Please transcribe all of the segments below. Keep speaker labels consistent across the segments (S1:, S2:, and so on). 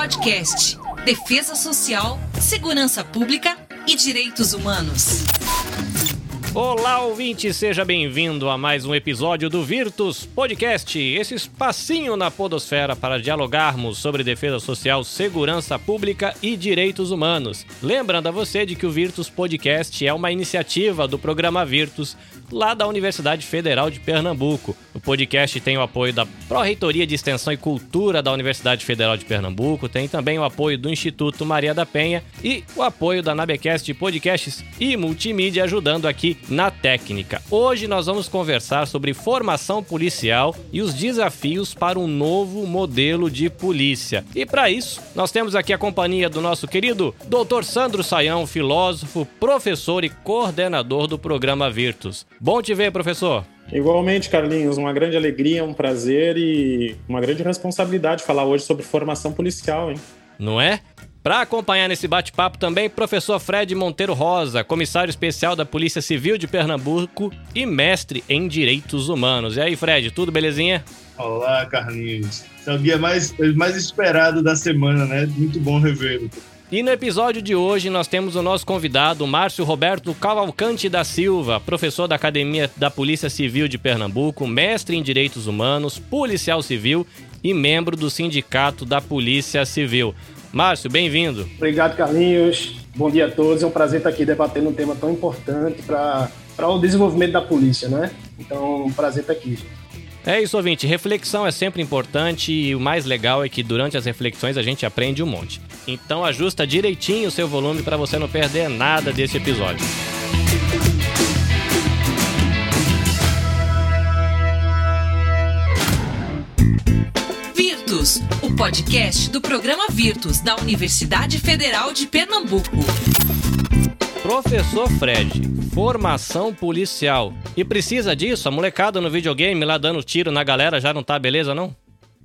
S1: Podcast Defesa Social, Segurança Pública e Direitos Humanos.
S2: Olá, ouvinte, seja bem-vindo a mais um episódio do Virtus Podcast, esse espacinho na podosfera para dialogarmos sobre defesa social, segurança pública e direitos humanos. Lembrando a você de que o Virtus Podcast é uma iniciativa do programa Virtus, lá da Universidade Federal de Pernambuco. O podcast tem o apoio da Pró-Reitoria de Extensão e Cultura da Universidade Federal de Pernambuco, tem também o apoio do Instituto Maria da Penha e o apoio da Nabecast Podcasts e Multimídia ajudando aqui na técnica. Hoje nós vamos conversar sobre formação policial e os desafios para um novo modelo de polícia. E para isso, nós temos aqui a companhia do nosso querido Dr. Sandro Saião, filósofo, professor e coordenador do programa Virtus. Bom te ver, professor.
S3: Igualmente, Carlinhos, uma grande alegria, um prazer e uma grande responsabilidade falar hoje sobre formação policial, hein?
S2: Não é? Para acompanhar nesse bate-papo também, professor Fred Monteiro Rosa, comissário especial da Polícia Civil de Pernambuco e mestre em Direitos Humanos. E aí, Fred, tudo belezinha?
S4: Olá, Carlinhos. É o dia mais, mais esperado da semana, né? Muito bom revê-lo.
S2: E no episódio de hoje nós temos o nosso convidado, Márcio Roberto Cavalcante da Silva, professor da Academia da Polícia Civil de Pernambuco, mestre em Direitos Humanos, policial civil e membro do Sindicato da Polícia Civil. Márcio, bem-vindo.
S5: Obrigado, Carlinhos. Bom dia a todos. É um prazer estar aqui debatendo um tema tão importante para o desenvolvimento da polícia, né? Então, um prazer estar aqui.
S2: É isso, ouvinte. Reflexão é sempre importante e o mais legal é que durante as reflexões a gente aprende um monte. Então, ajusta direitinho o seu volume para você não perder nada desse episódio.
S1: Virtus, o podcast do programa Virtus da Universidade Federal de Pernambuco.
S2: Professor Fred, formação policial. E precisa disso? A molecada no videogame lá dando tiro na galera já não tá beleza, não?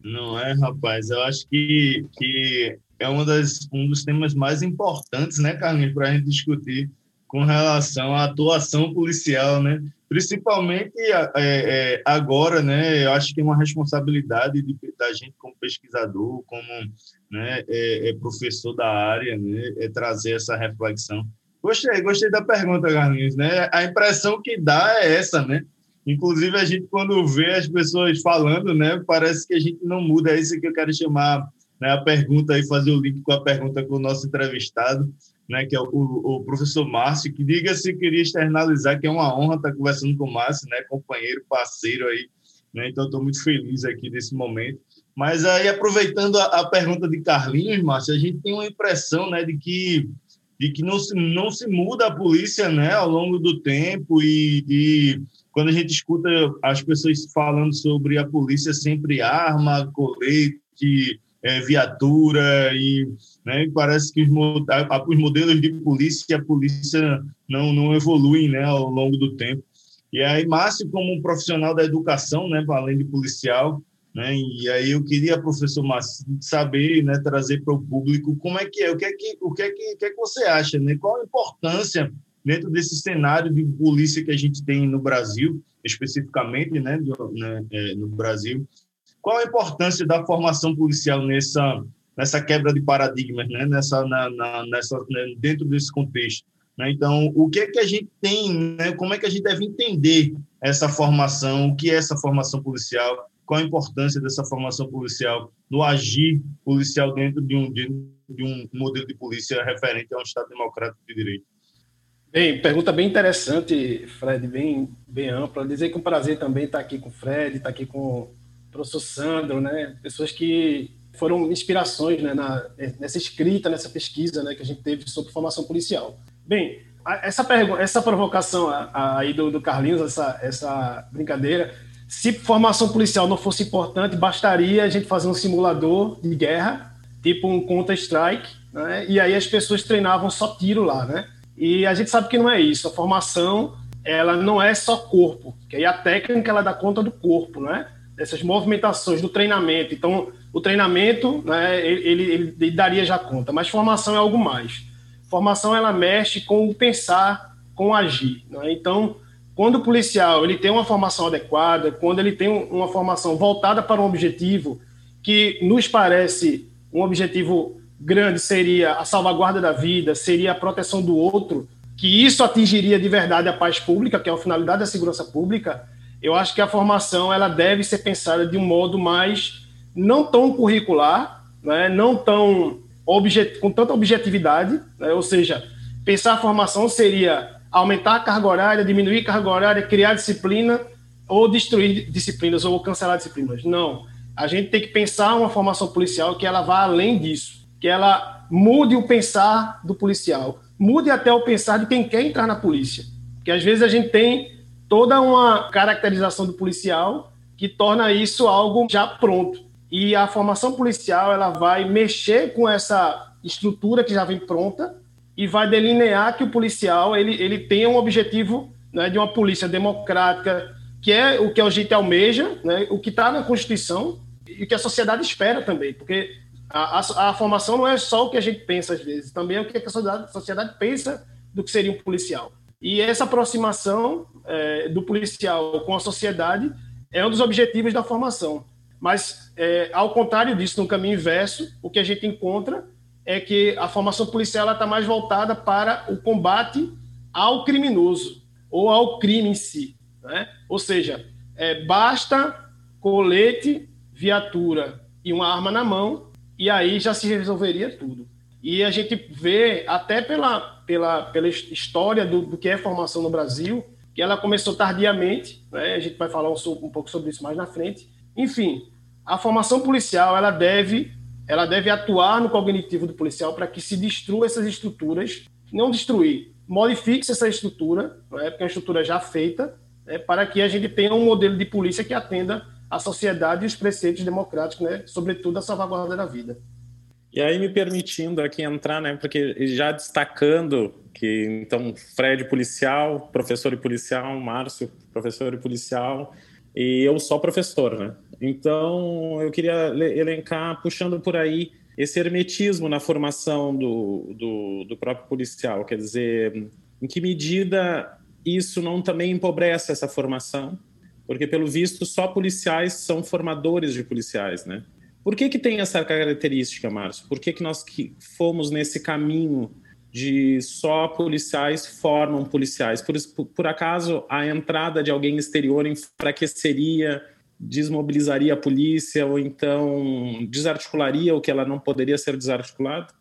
S4: Não é, rapaz. Eu acho que, que é uma das, um dos temas mais importantes, né, Carlinhos, para a gente discutir com relação à atuação policial, né? Principalmente é, é, agora, né? Eu acho que é uma responsabilidade de, da gente como pesquisador, como né, é, é professor da área, né? É trazer essa reflexão. Gostei, gostei da pergunta, Carlinhos, né? A impressão que dá é essa, né? Inclusive, a gente, quando vê as pessoas falando, né? Parece que a gente não muda. É isso que eu quero chamar né, a pergunta e fazer o link com a pergunta com o nosso entrevistado né, que é o, o professor Márcio, que diga se queria externalizar, que é uma honra estar conversando com o Márcio, né, companheiro, parceiro aí, né, então estou muito feliz aqui nesse momento. Mas aí, aproveitando a, a, pergunta de Carlinhos, Márcio, a gente tem uma impressão, né, de que de que não se, não se muda a polícia, né, ao longo do tempo e, e quando a gente escuta as pessoas falando sobre a polícia sempre arma, colete, é, viatura e né, parece que os, os, modelos de polícia a polícia não, não evoluem né, ao longo do tempo. E aí, Márcio, como um profissional da educação, né, além de policial, né, e aí eu queria, professor Márcio, saber, né, trazer para o público como é que é, o que é que, o que, é que, que, é que você acha, né, qual a importância dentro desse cenário de polícia que a gente tem no Brasil, especificamente né, né, é, no Brasil, qual a importância da formação policial nessa, nessa quebra de paradigmas, né? nessa, na, na, nessa, né? dentro desse contexto? Né? Então, o que é que a gente tem, né? como é que a gente deve entender essa formação, o que é essa formação policial, qual a importância dessa formação policial no agir policial dentro de um, de, de um modelo de polícia referente a um Estado democrático de direito?
S5: Bem, pergunta bem interessante, Fred, bem, bem ampla. Dizer que é um prazer também estar aqui com o Fred, estar aqui com professor Sandro, né? Pessoas que foram inspirações né, na, nessa escrita, nessa pesquisa né, que a gente teve sobre formação policial. Bem, essa, essa provocação aí do, do Carlinhos, essa, essa brincadeira, se formação policial não fosse importante, bastaria a gente fazer um simulador de guerra, tipo um Counter-Strike, né? e aí as pessoas treinavam só tiro lá, né? E a gente sabe que não é isso. A formação, ela não é só corpo, que aí a técnica ela dá conta do corpo, né? Dessas movimentações do treinamento. Então, o treinamento, né, ele, ele, ele, daria já conta, mas formação é algo mais. Formação, ela mexe com o pensar, com o agir. Né? Então, quando o policial ele tem uma formação adequada, quando ele tem uma formação voltada para um objetivo que nos parece um objetivo grande seria a salvaguarda da vida, seria a proteção do outro, que isso atingiria de verdade a paz pública, que é a finalidade da segurança pública, eu acho que a formação ela deve ser pensada de um modo mais não tão curricular, né, não tão com tanta objetividade, né, ou seja, pensar a formação seria aumentar a carga horária, diminuir a carga horária, criar disciplina ou destruir disciplinas ou cancelar disciplinas. Não. A gente tem que pensar uma formação policial que ela vá além disso, que ela mude o pensar do policial, mude até o pensar de quem quer entrar na polícia. Porque às vezes a gente tem toda uma caracterização do policial que torna isso algo já pronto. E a formação policial ela vai mexer com essa estrutura que já vem pronta e vai delinear que o policial ele, ele tem um objetivo né, de uma polícia democrática, que é o que a gente almeja, né, o que está na Constituição e o que a sociedade espera também, porque a, a, a, formação não é só o que a gente pensa às vezes, também é o que a sociedade, a sociedade pensa do que seria um policial. E essa aproximação é, do policial com a sociedade é um dos objetivos da formação. Mas, é, ao contrário disso, no caminho inverso, o que a gente encontra é que a formação policial está mais voltada para o combate ao criminoso ou ao crime em si. Né? Ou seja, é, basta colete, viatura e uma arma na mão, e aí já se resolveria tudo. E a gente vê, até pela, pela, pela história do, do que é formação no Brasil, que ela começou tardiamente, né? a gente vai falar um, um, pouco sobre isso mais na frente. Enfim, a formação policial ela deve, ela deve atuar no cognitivo do policial para que se destrua essas estruturas, não destruir, modifique essa estrutura, né? porque é uma estrutura já feita, né? para que a gente tenha um modelo de polícia que atenda a sociedade e os preceitos democráticos, né? sobretudo a salvaguarda da vida.
S3: E aí me permitindo aqui entrar, né, porque já destacando que então Fred policial, professor e policial, Márcio professor e policial, e eu só professor, né? Então eu queria elencar puxando por aí esse hermetismo na formação do, do, do próprio policial, quer dizer, em que medida isso não também empobrece essa formação? Porque pelo visto só policiais são formadores de policiais, né? Por que, que tem essa característica, Márcio? Por que, que nós que fomos nesse caminho de só policiais formam policiais? Por, por acaso a entrada de alguém exterior enfraqueceria, desmobilizaria a polícia ou então desarticularia o que ela não poderia ser desarticulado?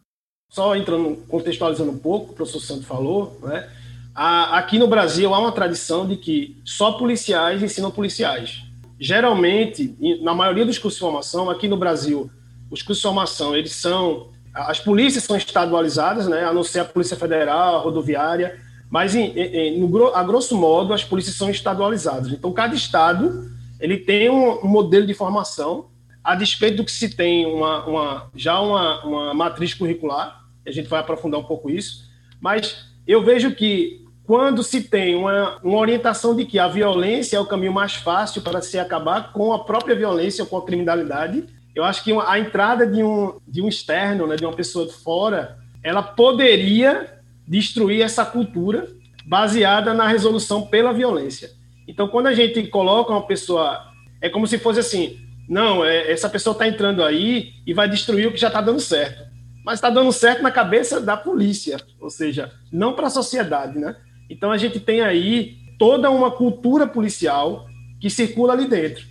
S5: Só entrando, contextualizando um pouco, o professor Santo falou, né? aqui no Brasil há uma tradição de que só policiais ensinam policiais geralmente, na maioria dos cursos de formação, aqui no Brasil, os cursos de formação, eles são. As polícias são estadualizadas, né, a não ser a Polícia Federal, a rodoviária, mas em, em, no, a grosso modo as polícias são estadualizadas. Então, cada estado ele tem um, um modelo de formação, a despeito do que se tem uma, uma já uma, uma matriz curricular, a gente vai aprofundar um pouco isso, mas eu vejo que quando se tem uma, uma orientação de que a violência é o caminho mais fácil para se acabar com a própria violência, com a criminalidade, eu acho que a entrada de um, de um externo, né, de uma pessoa de fora, ela poderia destruir essa cultura baseada na resolução pela violência. Então, quando a gente coloca uma pessoa, é como se fosse assim: não, é, essa pessoa está entrando aí e vai destruir o que já está dando certo. Mas está dando certo na cabeça da polícia, ou seja, não para a sociedade, né? Então a gente tem aí toda uma cultura policial que circula ali dentro.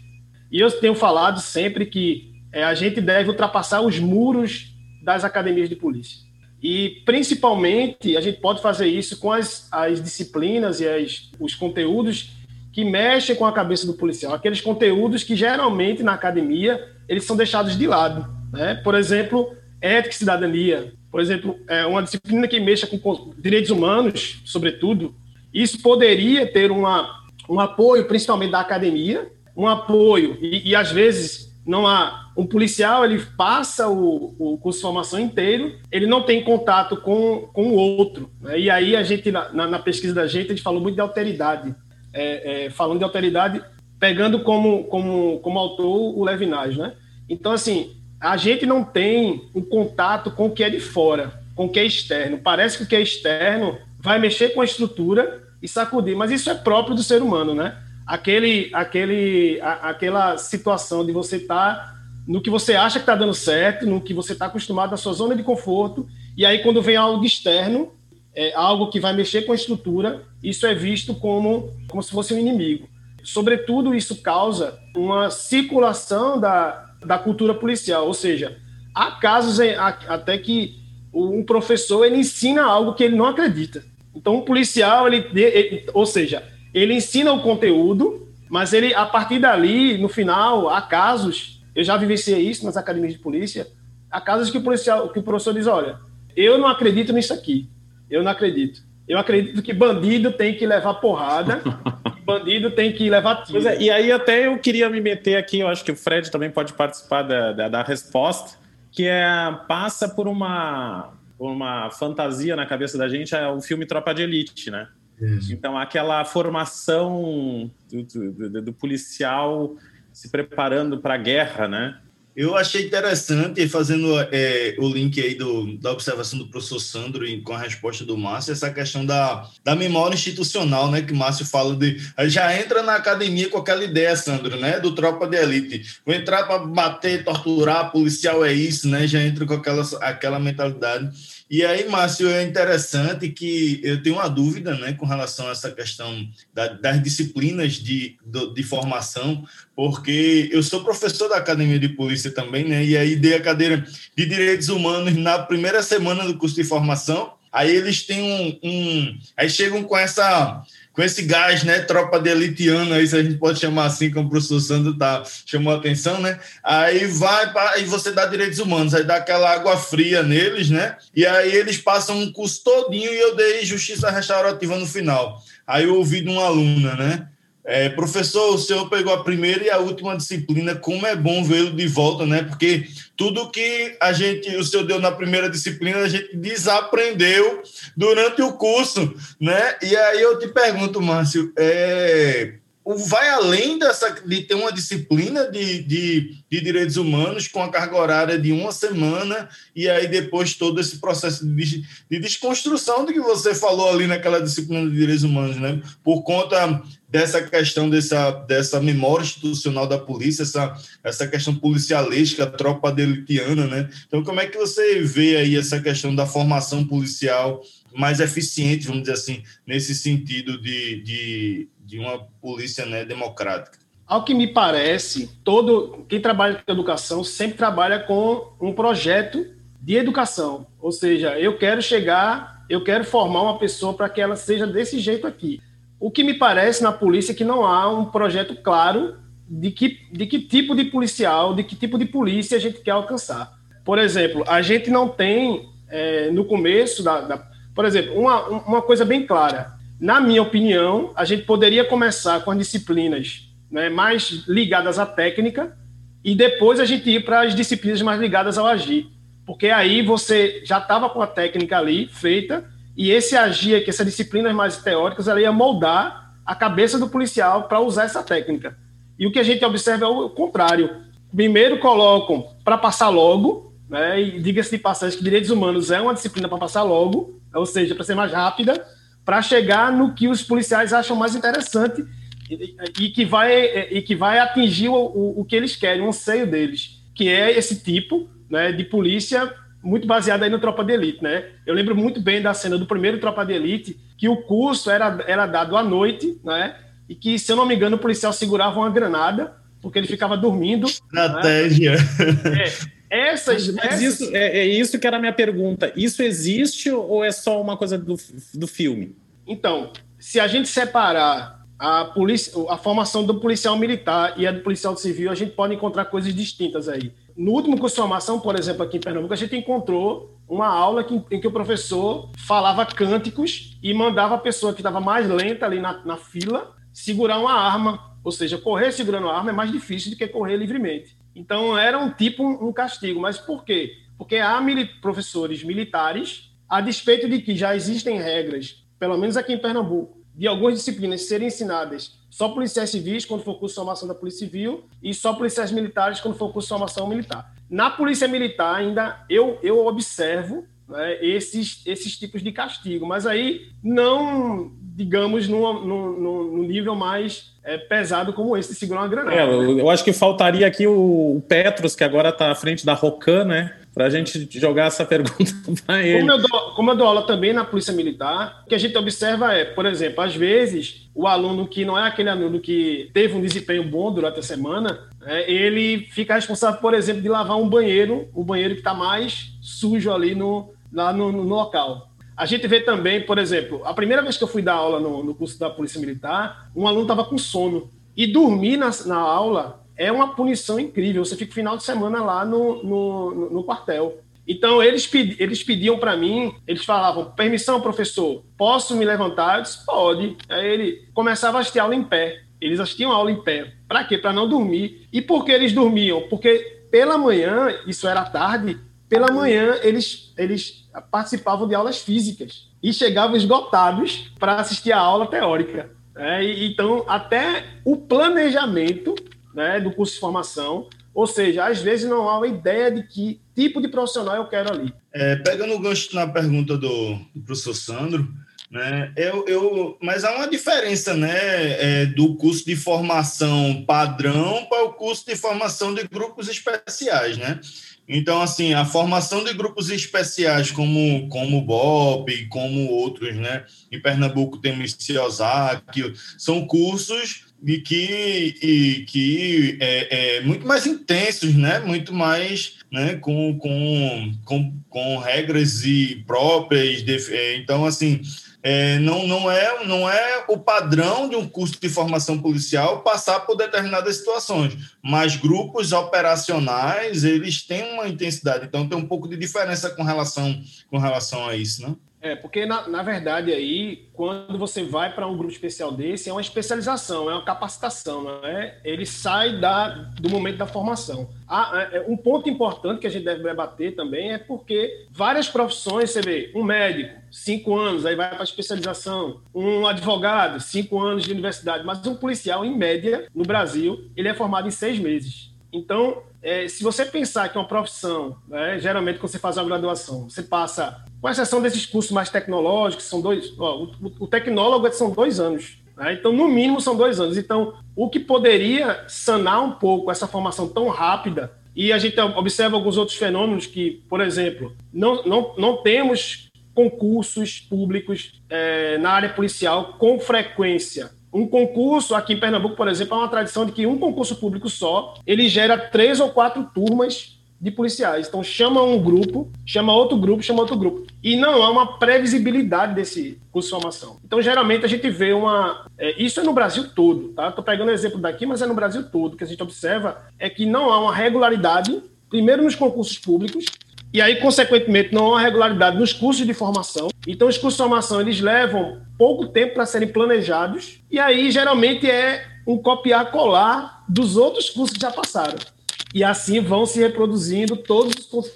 S5: E eu tenho falado sempre que é, a gente deve ultrapassar os muros das academias de polícia. E, principalmente, a gente pode fazer isso com as, as disciplinas e as, os conteúdos que mexem com a cabeça do policial. Aqueles conteúdos que, geralmente, na academia, eles são deixados de lado. Né? Por exemplo, ética e cidadania, por exemplo, é uma disciplina que mexa com direitos humanos, sobretudo, isso poderia ter uma, um apoio, principalmente da academia, um apoio, e, e às vezes não há. Um policial ele passa o, o curso de formação inteiro, ele não tem contato com, com o outro. Né? E aí a gente, na, na, pesquisa da gente, a gente falou muito de alteridade. É, é, falando de alteridade, pegando como, como, como autor o Levinas, né? Então, assim, a gente não tem um contato com o que é de fora, com o que é externo. Parece que o que é externo vai mexer com a estrutura e sacudir, mas isso é próprio do ser humano, né? Aquele, aquele, a, aquela situação de você estar tá no que você acha que está dando certo, no que você está acostumado na sua zona de conforto, e aí quando vem algo externo, é, algo que vai mexer com a estrutura, isso é visto como, como se fosse um inimigo. Sobretudo, isso causa uma circulação da, da cultura policial, ou seja, há casos em, até que um professor ele ensina algo que ele não acredita. Então, um policial, ele, ele, ou seja, ele ensina o conteúdo, mas ele, a partir dali, no final, há casos, eu já vivenciei isso nas academias de polícia, há casos que o policial, que o professor diz, olha, eu não acredito nisso aqui, eu não acredito. Eu acredito que bandido tem que levar porrada, bandido tem que levar tiro.
S3: É, e aí até eu queria me meter aqui, eu acho que o Fred também pode participar da, da, da resposta, que é passa por uma, por uma fantasia na cabeça da gente, é o filme Tropa de Elite, né? Isso. Então, aquela formação do, do, do policial se preparando para a guerra, né?
S4: Eu achei interessante, fazendo é, o link aí do, da observação do professor Sandro e com a resposta do Márcio, essa questão da, da memória institucional, né? Que o Márcio fala de. Já entra na academia com aquela ideia, Sandro, né? Do tropa de elite. Vou entrar para bater, torturar, policial é isso, né? Já entra com aquela, aquela mentalidade. E aí, Márcio, é interessante que eu tenho uma dúvida né, com relação a essa questão da, das disciplinas de, de formação, porque eu sou professor da Academia de Polícia também, né? E aí dei a cadeira de Direitos Humanos na primeira semana do curso de formação. Aí eles têm um. um aí chegam com essa com esse gás, né? Tropa de elitiano, aí se a gente pode chamar assim, como o professor Sandro tá, chamou a atenção, né? Aí vai e você dá direitos humanos, aí dá aquela água fria neles, né? E aí eles passam um curso todinho e eu dei justiça restaurativa no final. Aí eu ouvi de uma aluna, né? É, professor, o senhor pegou a primeira e a última disciplina, como é bom vê-lo de volta, né? Porque tudo que a gente, o senhor deu na primeira disciplina, a gente desaprendeu durante o curso, né? E aí eu te pergunto, Márcio, é, vai além dessa, de ter uma disciplina de, de, de, direitos humanos com a carga horária de uma semana e aí depois todo esse processo de, de desconstrução do que você falou ali naquela disciplina de direitos humanos, né? Por conta dessa questão dessa, dessa memória institucional da polícia, essa, essa questão policialística, tropa delitiana, né? Então, como é que você vê aí essa questão da formação policial mais eficiente, vamos dizer assim, nesse sentido de, de, de uma polícia né, democrática?
S5: Ao que me parece, todo quem trabalha com educação sempre trabalha com um projeto de educação. Ou seja, eu quero chegar, eu quero formar uma pessoa para que ela seja desse jeito aqui. O que me parece na polícia é que não há um projeto claro de que, de que tipo de policial, de que tipo de polícia a gente quer alcançar. Por exemplo, a gente não tem, é, no começo da, da. Por exemplo, uma, uma coisa bem clara. Na minha opinião, a gente poderia começar com as disciplinas né, mais ligadas à técnica e depois a gente ir para as disciplinas mais ligadas ao agir. Porque aí você já estava com a técnica ali feita e esse agir, que essas disciplinas mais teóricas, ela ia moldar a cabeça do policial para usar essa técnica. E o que a gente observa é o contrário. Primeiro colocam para passar logo, né? E diga-se de passagem que direitos humanos é uma disciplina para passar logo, ou seja, para ser mais rápida, para chegar no que os policiais acham mais interessante e, e que, vai, e que vai atingir o, o, o que eles querem, o anseio deles, que é esse tipo né, de polícia muito baseado aí no Tropa de Elite, né? Eu lembro muito bem da cena do primeiro Tropa de Elite, que o curso era, era dado à noite, né? E que, se eu não me engano, o policial segurava uma granada, porque ele ficava dormindo.
S4: Estratégia.
S3: Né? É, essas, mas, essas... Isso, é, é, isso que era a minha pergunta. Isso existe ou é só uma coisa do, do filme?
S5: Então, se a gente separar a, polícia, a formação do policial militar e a do policial civil, a gente pode encontrar coisas distintas aí. No último curso de formação, por exemplo, aqui em Pernambuco, a gente encontrou uma aula que, em que o professor falava cânticos e mandava a pessoa que estava mais lenta ali na, na fila segurar uma arma. Ou seja, correr segurando a arma é mais difícil do que correr livremente. Então, era um tipo, um castigo. Mas por quê? Porque há mili professores militares, a despeito de que já existem regras, pelo menos aqui em Pernambuco, de algumas disciplinas serem ensinadas só policiais civis quando for curso de formação da Polícia Civil e só policiais militares quando for curso de formação militar. Na Polícia Militar ainda eu, eu observo né, esses, esses tipos de castigo, mas aí não, digamos, num, num, nível mais é, pesado como esse segurar uma granada. É,
S3: eu, acho que faltaria aqui o Petros, que agora está à frente da Rocan, né? Para a gente jogar essa pergunta para ele.
S5: Como eu, dou, como eu dou aula também na Polícia Militar, o que a gente observa é, por exemplo, às vezes o aluno que não é aquele aluno que teve um desempenho bom durante a semana, é, ele fica responsável, por exemplo, de lavar um banheiro, o banheiro que está mais sujo ali no, lá no, no, local. A gente vê também, por exemplo, a primeira vez que eu fui dar aula no, no curso da Polícia Militar, um aluno estava com sono. E dormir na, na aula é uma punição incrível. Você fica o final de semana lá no, no, no quartel. Então, eles, pedi, eles pediam para mim, eles falavam, permissão, professor, posso me levantar? Eu disse, pode. Aí ele começava a assistir aula em pé. Eles assistiam aula em pé. Para quê? Para não dormir. E por que eles dormiam? Porque pela manhã, isso era tarde, pela manhã eles, eles participavam de aulas físicas e chegavam esgotados para assistir a aula teórica. É, então, até o planejamento né, do curso de formação. Ou seja, às vezes não há uma ideia de que tipo de profissional eu quero ali.
S4: É, pegando o gancho na pergunta do, do professor Sandro, né, eu, eu, mas há uma diferença né, é, do curso de formação padrão para o curso de formação de grupos especiais. Né? Então, assim, a formação de grupos especiais como, como o BOP, como outros, né? Em Pernambuco temos CIOSAC, são cursos e que, e, que é, é, muito mais intensos, né? Muito mais né? com, com, com, com regras e próprias. É, então, assim, é, não, não, é, não é o padrão de um curso de formação policial passar por determinadas situações, mas grupos operacionais, eles têm uma intensidade. Então, tem um pouco de diferença com relação, com relação a isso, né?
S5: É, porque na, na verdade aí, quando você vai para um grupo especial desse, é uma especialização, é uma capacitação, não é? Ele sai da, do momento da formação. Ah, é, um ponto importante que a gente deve debater também é porque várias profissões, você vê, um médico, cinco anos, aí vai para especialização, um advogado, cinco anos de universidade, mas um policial, em média, no Brasil, ele é formado em seis meses. Então, é, se você pensar que uma profissão, né, geralmente quando você faz uma graduação, você passa, com exceção desses cursos mais tecnológicos, são dois, ó, o, o, tecnólogo são dois anos. Né, então, no mínimo, são dois anos. Então, o que poderia sanar um pouco essa formação tão rápida, e a gente observa alguns outros fenômenos que, por exemplo, não, não, não temos concursos públicos é, na área policial com frequência um concurso, aqui em Pernambuco, por exemplo, é uma tradição de que um concurso público só, ele gera três ou quatro turmas de policiais. Então chama um grupo, chama outro grupo, chama outro grupo. E não há uma previsibilidade desse curso de formação. Então, geralmente, a gente vê uma. É, isso é no Brasil todo, tá? Estou pegando exemplo daqui, mas é no Brasil todo. O que a gente observa é que não há uma regularidade, primeiro nos concursos públicos, e aí, consequentemente, não há regularidade nos cursos de formação. Então, os cursos de formação eles levam pouco tempo para serem planejados. E aí, geralmente, é um copiar-colar dos outros cursos que já passaram. E assim vão se reproduzindo todos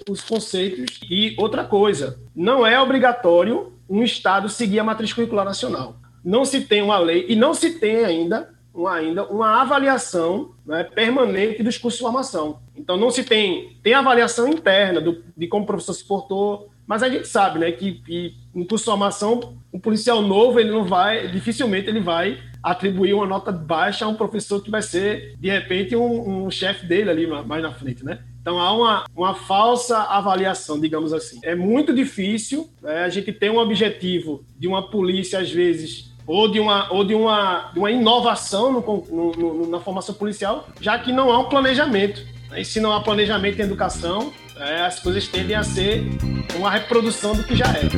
S5: os conceitos. E outra coisa, não é obrigatório um Estado seguir a matriz curricular nacional. Não se tem uma lei e não se tem ainda uma, ainda uma avaliação né, permanente dos cursos de formação. Então, não se tem, tem avaliação interna do, de como o professor se portou, mas a gente sabe né, que, que no curso de formação, um policial novo, ele não vai, dificilmente ele vai atribuir uma nota baixa a um professor que vai ser, de repente, um, um chefe dele ali mais na frente, né? Então há uma, uma falsa avaliação, digamos assim. É muito difícil né, a gente ter um objetivo de uma polícia, às vezes, ou de uma, ou de uma, de uma inovação no, no, no, na formação policial, já que não há um planejamento. E se não há planejamento em educação, é, as coisas tendem a ser uma reprodução do que já é.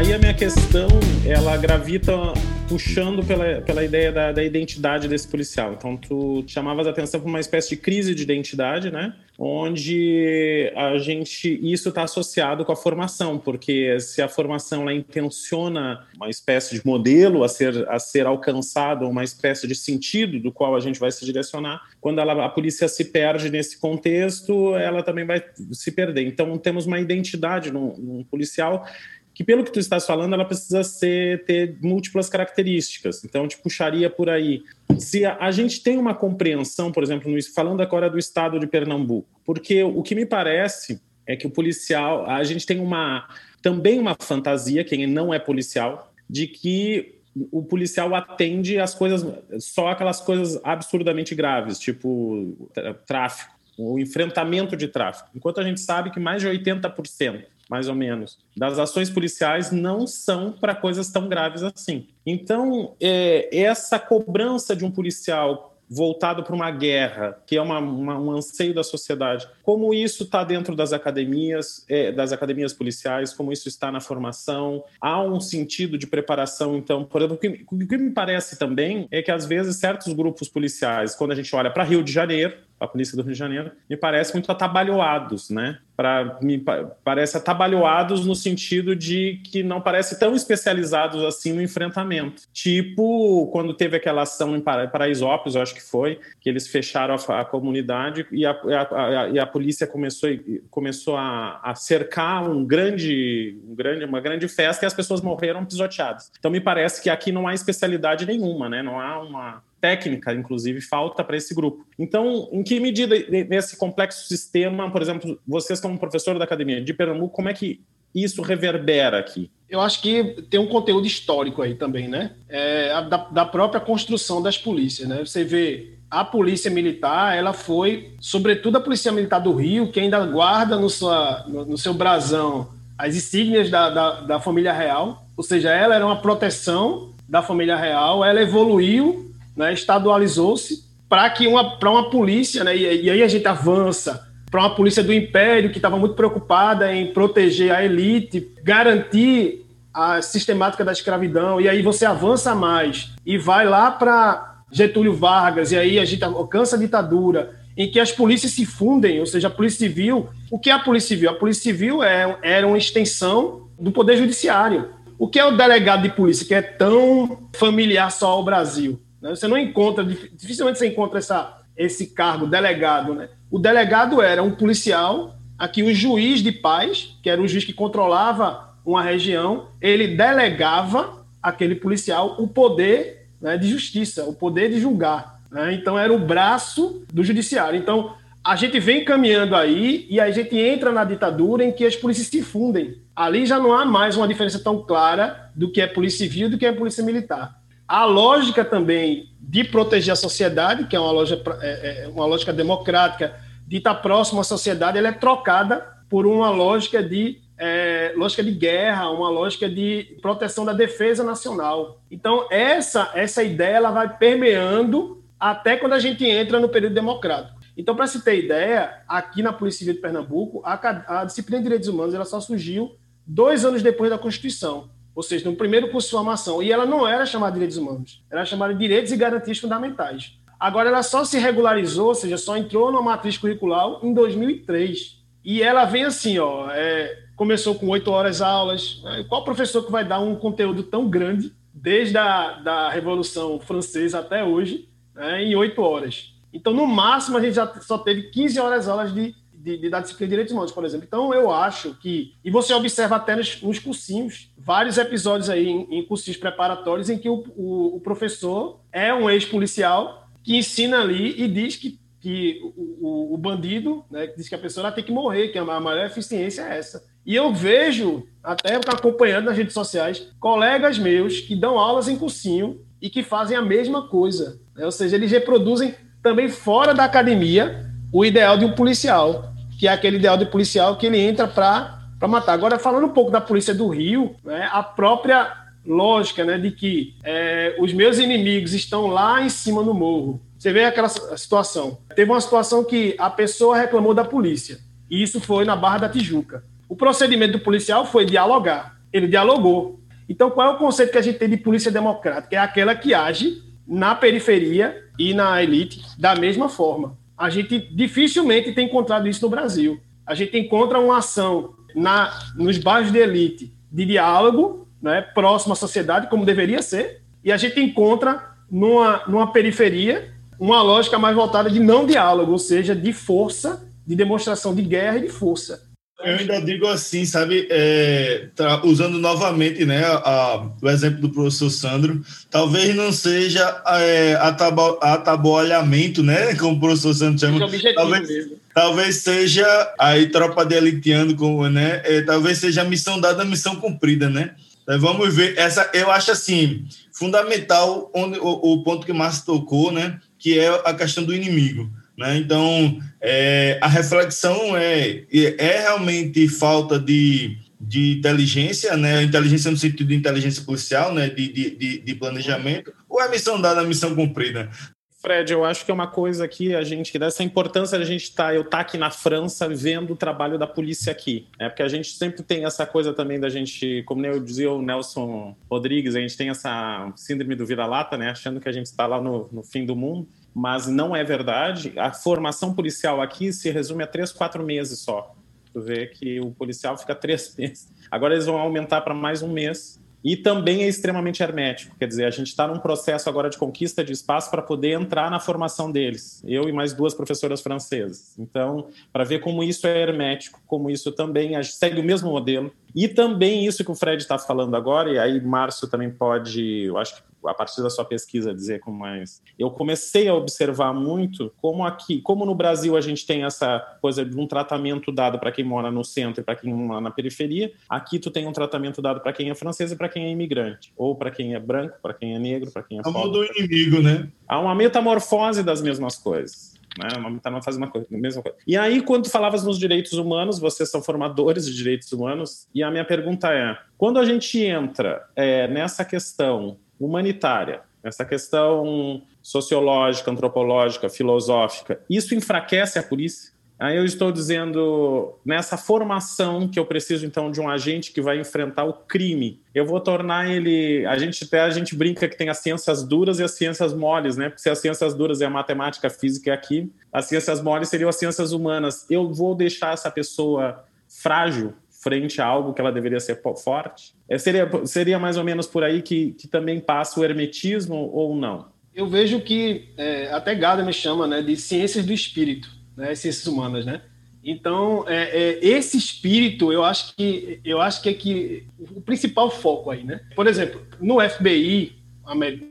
S3: Aí a minha questão, ela gravita puxando pela, pela ideia da, da identidade desse policial. Então, tu chamavas a atenção para uma espécie de crise de identidade, né? Onde a gente isso está associado com a formação, porque se a formação ela intenciona uma espécie de modelo a ser a ser alcançado, uma espécie de sentido do qual a gente vai se direcionar, quando ela, a polícia se perde nesse contexto, ela também vai se perder. Então, temos uma identidade num, num policial que pelo que tu estás falando, ela precisa ser, ter múltiplas características. Então, te puxaria por aí. Se a, a gente tem uma compreensão, por exemplo, no, falando agora do estado de Pernambuco, porque o que me parece é que o policial, a gente tem uma também uma fantasia, quem não é policial, de que o policial atende as coisas, só aquelas coisas absurdamente graves, tipo tráfico, o enfrentamento de tráfico. Enquanto a gente sabe que mais de 80%, mais ou menos, das ações policiais não são para coisas tão graves assim. Então, é, essa cobrança de um policial voltado para uma guerra, que é uma, uma, um anseio da sociedade. Como isso está dentro das academias, é, das academias policiais, como isso está na formação. Há um sentido de preparação, então, por exemplo, o que, o que me parece também é que às vezes certos grupos policiais, quando a gente olha para Rio de Janeiro, a polícia do Rio de Janeiro, me parece muito atabalhoados, né? Para me parece atabalhoados no sentido de que não parece tão especializados assim no enfrentamento. Tipo quando teve aquela ação em Paraisópolis, eu acho que foi, que eles fecharam a, a comunidade e a, a, e a, polícia começou, começou a, cercar um grande, um grande, uma grande festa e as pessoas morreram pisoteadas. Então me parece que aqui não há especialidade nenhuma, né? Não há uma técnica, inclusive, falta para esse grupo. Então, em que medida nesse complexo sistema, por exemplo, vocês como professor da academia de Pernambuco, como é que isso reverbera aqui?
S5: Eu acho que tem um conteúdo histórico aí também, né? É, da, da própria construção das polícias, né? Você vê a polícia militar, ela foi, sobretudo a polícia militar do Rio, que ainda guarda no, sua, no, no seu brasão as insígnias da, da, da família real, ou seja, ela era uma proteção da família real, ela evoluiu né, estadualizou-se para que uma, para uma polícia, né, e, e aí a gente avança para uma polícia do império que estava muito preocupada em proteger a elite, garantir a sistemática da escravidão, e aí você avança mais e vai lá para Getúlio Vargas, e aí a gente alcança a ditadura, em que as polícias se fundem, ou seja, a Polícia Civil. O que é a Polícia Civil? A Polícia Civil é, era uma extensão do Poder Judiciário. O que é o delegado de polícia, que é tão familiar só ao Brasil? Né? Você não encontra, dificilmente você encontra essa, esse cargo, delegado. Né? O delegado era um policial, aqui o juiz de paz, que era o juiz que controlava uma região, ele delegava aquele policial o poder né, de justiça, o poder de julgar. Né? Então era o braço do judiciário. Então a gente vem caminhando aí e a gente entra na ditadura em que as polícias se fundem. Ali já não há mais uma diferença tão clara do que é polícia civil e do que é polícia militar. A lógica também de proteger a sociedade, que é uma lógica, é, é uma lógica democrática, de estar próximo à sociedade, ela é trocada por uma lógica de é, lógica de guerra, uma lógica de proteção da defesa nacional. Então essa essa ideia ela vai permeando até quando a gente entra no período democrático. Então, para se ter ideia, aqui na Polícia Civil de Pernambuco, a, a disciplina de Direitos Humanos ela só surgiu dois anos depois da Constituição ou seja, no primeiro curso de formação, e ela não era chamada de direitos humanos, era chamada de direitos e garantias fundamentais. Agora ela só se regularizou, ou seja, só entrou na matriz curricular em 2003. E ela vem assim, ó, é, começou com oito horas aulas. Né? Qual professor que vai dar um conteúdo tão grande, desde a da Revolução Francesa até hoje, né, em oito horas? Então, no máximo, a gente já só teve 15 horas aulas de de, de, da disciplina de direitos humanos, por exemplo. Então, eu acho que. E você observa até nos, nos cursinhos, vários episódios aí em, em cursinhos preparatórios em que o, o, o professor é um ex-policial que ensina ali e diz que, que o, o, bandido, né, diz que a pessoa tem que morrer, que a maior eficiência é essa. E eu vejo, até acompanhando nas redes sociais, colegas meus que dão aulas em cursinho e que fazem a mesma coisa. Né? Ou seja, eles reproduzem também fora da academia o ideal de um policial que é aquele ideal de policial que ele entra para matar. Agora, falando um pouco da polícia do Rio, né, a própria lógica né, de que é, os meus inimigos estão lá em cima no morro. Você vê aquela situação. Teve uma situação que a pessoa reclamou da polícia, e isso foi na Barra da Tijuca. O procedimento do policial foi dialogar. Ele dialogou. Então, qual é o conceito que a gente tem de polícia democrática? É aquela que age na periferia e na elite da mesma forma a gente dificilmente tem encontrado isso no Brasil. A gente encontra uma ação na, nos bairros de elite de diálogo, né, próximo à sociedade, como deveria ser, e a gente encontra numa, numa periferia uma lógica mais voltada de não diálogo, ou seja, de força, de demonstração de guerra e de força.
S4: Eu ainda digo assim, sabe, é, tá, usando novamente né, a, o exemplo do professor Sandro, talvez não seja é, atabalhamento, né, como o professor Sandro chama, talvez, talvez seja aí tropa de elitiano, como, né, é, talvez seja a missão dada, a missão cumprida, né? Vamos ver, essa eu acho assim, fundamental onde, o, o ponto que o Márcio tocou, né, que é a questão do inimigo. Né? Então, é, a reflexão é, é realmente falta de, de inteligência, né? inteligência no sentido de inteligência policial, né? de, de, de planejamento, ou é missão dada, missão cumprida?
S3: Fred, eu acho que é uma coisa aqui, a gente, dessa importância a gente estar, tá, eu estar tá aqui na França vendo o trabalho da polícia aqui. É porque a gente sempre tem essa coisa também da gente, como eu dizia o Nelson Rodrigues, a gente tem essa síndrome do vira-lata, né? Achando que a gente está lá no, no fim do mundo mas não é verdade. A formação policial aqui se resume a três, quatro meses só. Tu vê que o policial fica três meses. Agora eles vão aumentar para mais um mês. E também é extremamente hermético. Quer dizer, a gente está num processo agora de conquista de espaço para poder entrar na formação deles. Eu e mais duas professoras francesas. Então, para ver como isso é hermético, como isso também segue o mesmo modelo. E também isso que o Fred está falando agora, e aí Márcio também pode, eu acho que a partir da sua pesquisa dizer como mais. Eu comecei a observar muito como aqui, como no Brasil a gente tem essa coisa de um tratamento dado para quem mora no centro e para quem mora na periferia, aqui tu tem um tratamento dado para quem é francês e para quem é imigrante, ou para quem é branco, para quem é negro, para quem é
S4: pobre. do inimigo, né?
S3: Há uma metamorfose das mesmas coisas. Né? Uma metamorfose uma coisa, mesma coisa. E aí, quando tu falavas nos direitos humanos, vocês são formadores de direitos humanos, e a minha pergunta é: quando a gente entra é, nessa questão humanitária, essa questão sociológica, antropológica, filosófica, isso enfraquece a polícia? Aí eu estou dizendo, nessa formação que eu preciso então de um agente que vai enfrentar o crime, eu vou tornar ele, a gente até a gente brinca que tem as ciências duras e as ciências moles, né? Porque se as ciências duras é a matemática, a física e aqui, as ciências moles seriam as ciências humanas. Eu vou deixar essa pessoa frágil frente a algo que ela deveria ser forte? É, seria, seria mais ou menos por aí que, que também passa o hermetismo ou não?
S5: Eu vejo que é, até Gada me chama né, de ciências do espírito, né, ciências humanas, né? Então, é, é, esse espírito, eu acho que eu acho que é que o principal foco aí, né? Por exemplo, no FBI,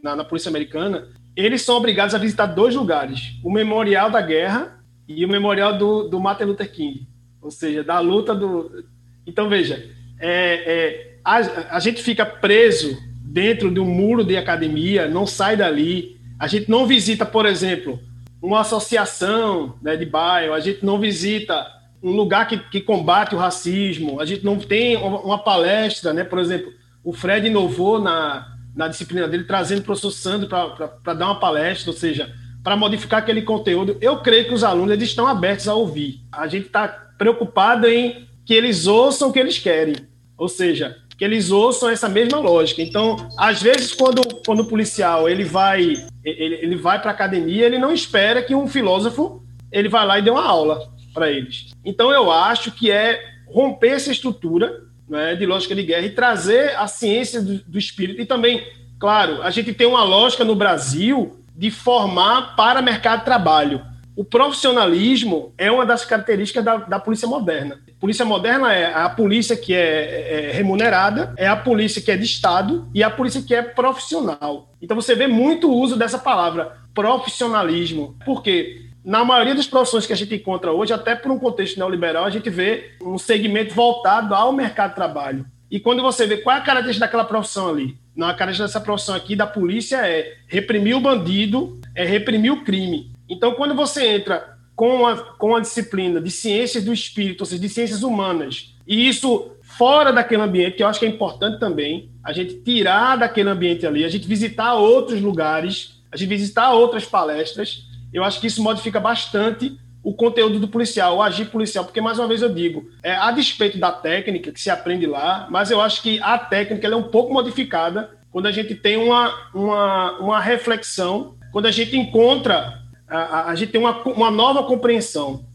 S5: na, na Polícia Americana, eles são obrigados a visitar dois lugares: o Memorial da Guerra e o Memorial do, do Martin Luther King, ou seja, da luta do, então, veja, é, é, a, a gente fica preso dentro de um muro de academia, não sai dali. A gente não visita, por exemplo, uma associação né, de bairro, a gente não visita um lugar que, que combate o racismo, a gente não tem uma palestra, né? Por exemplo, o Fred inovou na, na disciplina dele, trazendo o professor Sandro para dar uma palestra, ou seja, para modificar aquele conteúdo. Eu creio que os alunos eles estão abertos a ouvir. A gente está preocupado em que eles ouçam o que eles querem. Ou seja, que eles ouçam essa mesma lógica. Então, às vezes, quando, quando o policial ele vai, ele, ele vai para a academia, ele não espera que um filósofo ele vá lá e dê uma aula para eles. Então, eu acho que é romper essa estrutura né, de lógica de guerra e trazer a ciência do, do espírito. E também, claro, a gente tem uma lógica no Brasil de formar para mercado de trabalho. O profissionalismo é uma das características da, da polícia moderna. Polícia moderna é a polícia que é, é, remunerada, é a polícia que é de Estado e a polícia que é profissional. Então você vê muito uso dessa palavra, profissionalismo. Por quê? Na maioria das profissões que a gente encontra hoje, até por um contexto neoliberal, a gente vê um segmento voltado ao mercado de trabalho. E quando você vê qual é a característica daquela profissão ali, na característica dessa profissão aqui da polícia é reprimir o bandido, é reprimir o crime. Então, quando você entra com a, com a disciplina de ciências do espírito, ou seja, de ciências humanas, e isso fora daquele ambiente, que eu acho que é importante também, a gente tirar daquele ambiente ali, a gente visitar outros lugares, a gente visitar outras palestras, eu acho que isso modifica bastante o conteúdo do policial, o agir policial, porque, mais uma vez, eu digo, é, a despeito da técnica que se aprende lá, mas eu acho que a técnica é um pouco modificada quando a gente tem uma, uma, uma reflexão, quando a gente encontra a, a, gente tem uma, uma nova compreensão.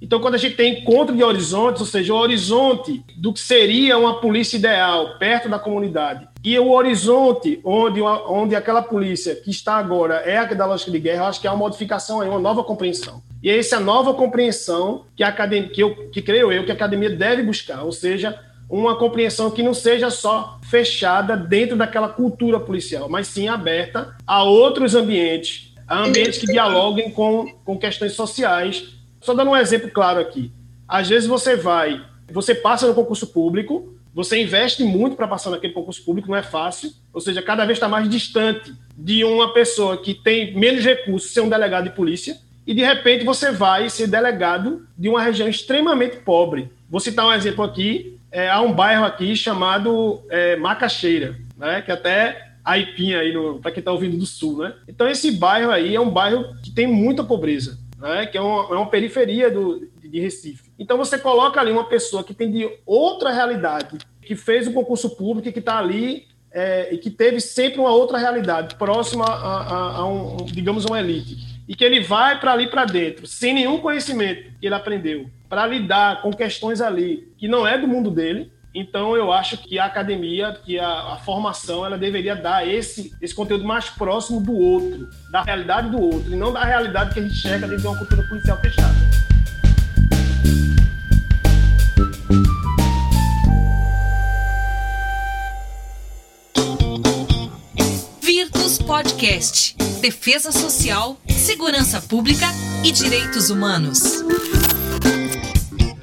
S5: Então, quando a gente tem encontro de horizontes, ou seja, o horizonte do que seria uma polícia ideal perto da comunidade, e o horizonte onde, onde aquela polícia que está agora é a da lógica de guerra, eu acho que é uma modificação aí, uma nova compreensão. E é essa nova compreensão que a academia, que, eu, que creio eu que a academia deve buscar, ou seja, uma compreensão que não seja só fechada dentro daquela cultura policial, mas sim aberta a outros ambientes, a ambientes que dialoguem com, com questões sociais. Só dando um exemplo claro aqui. Às vezes você vai, você passa no concurso público, você investe muito para passar naquele concurso público, não é fácil, ou seja, cada vez está mais distante de uma pessoa que tem menos recursos ser um delegado de polícia e de repente você vai ser delegado de uma região extremamente pobre. Vou citar um exemplo aqui: é, há um bairro aqui chamado é, Macaxeira, né, que até Aipinha aí para quem está ouvindo do sul, né? Então esse bairro aí é um bairro que tem muita pobreza, né? Que é uma, é uma periferia do, de Recife. Então você coloca ali uma pessoa que tem de outra realidade, que fez o concurso público e que está ali é, e que teve sempre uma outra realidade próxima a, a, a um, digamos, uma elite e que ele vai para ali para dentro, sem nenhum conhecimento que ele aprendeu, para lidar com questões ali que não é do mundo dele. Então, eu acho que a academia, que a, a, formação, ela deveria dar esse, esse conteúdo mais próximo do outro, da realidade do outro, e não da realidade que a gente chega dentro de uma cultura policial fechada.
S1: Virtus Podcast Defesa Social, Segurança Pública e Direitos Humanos.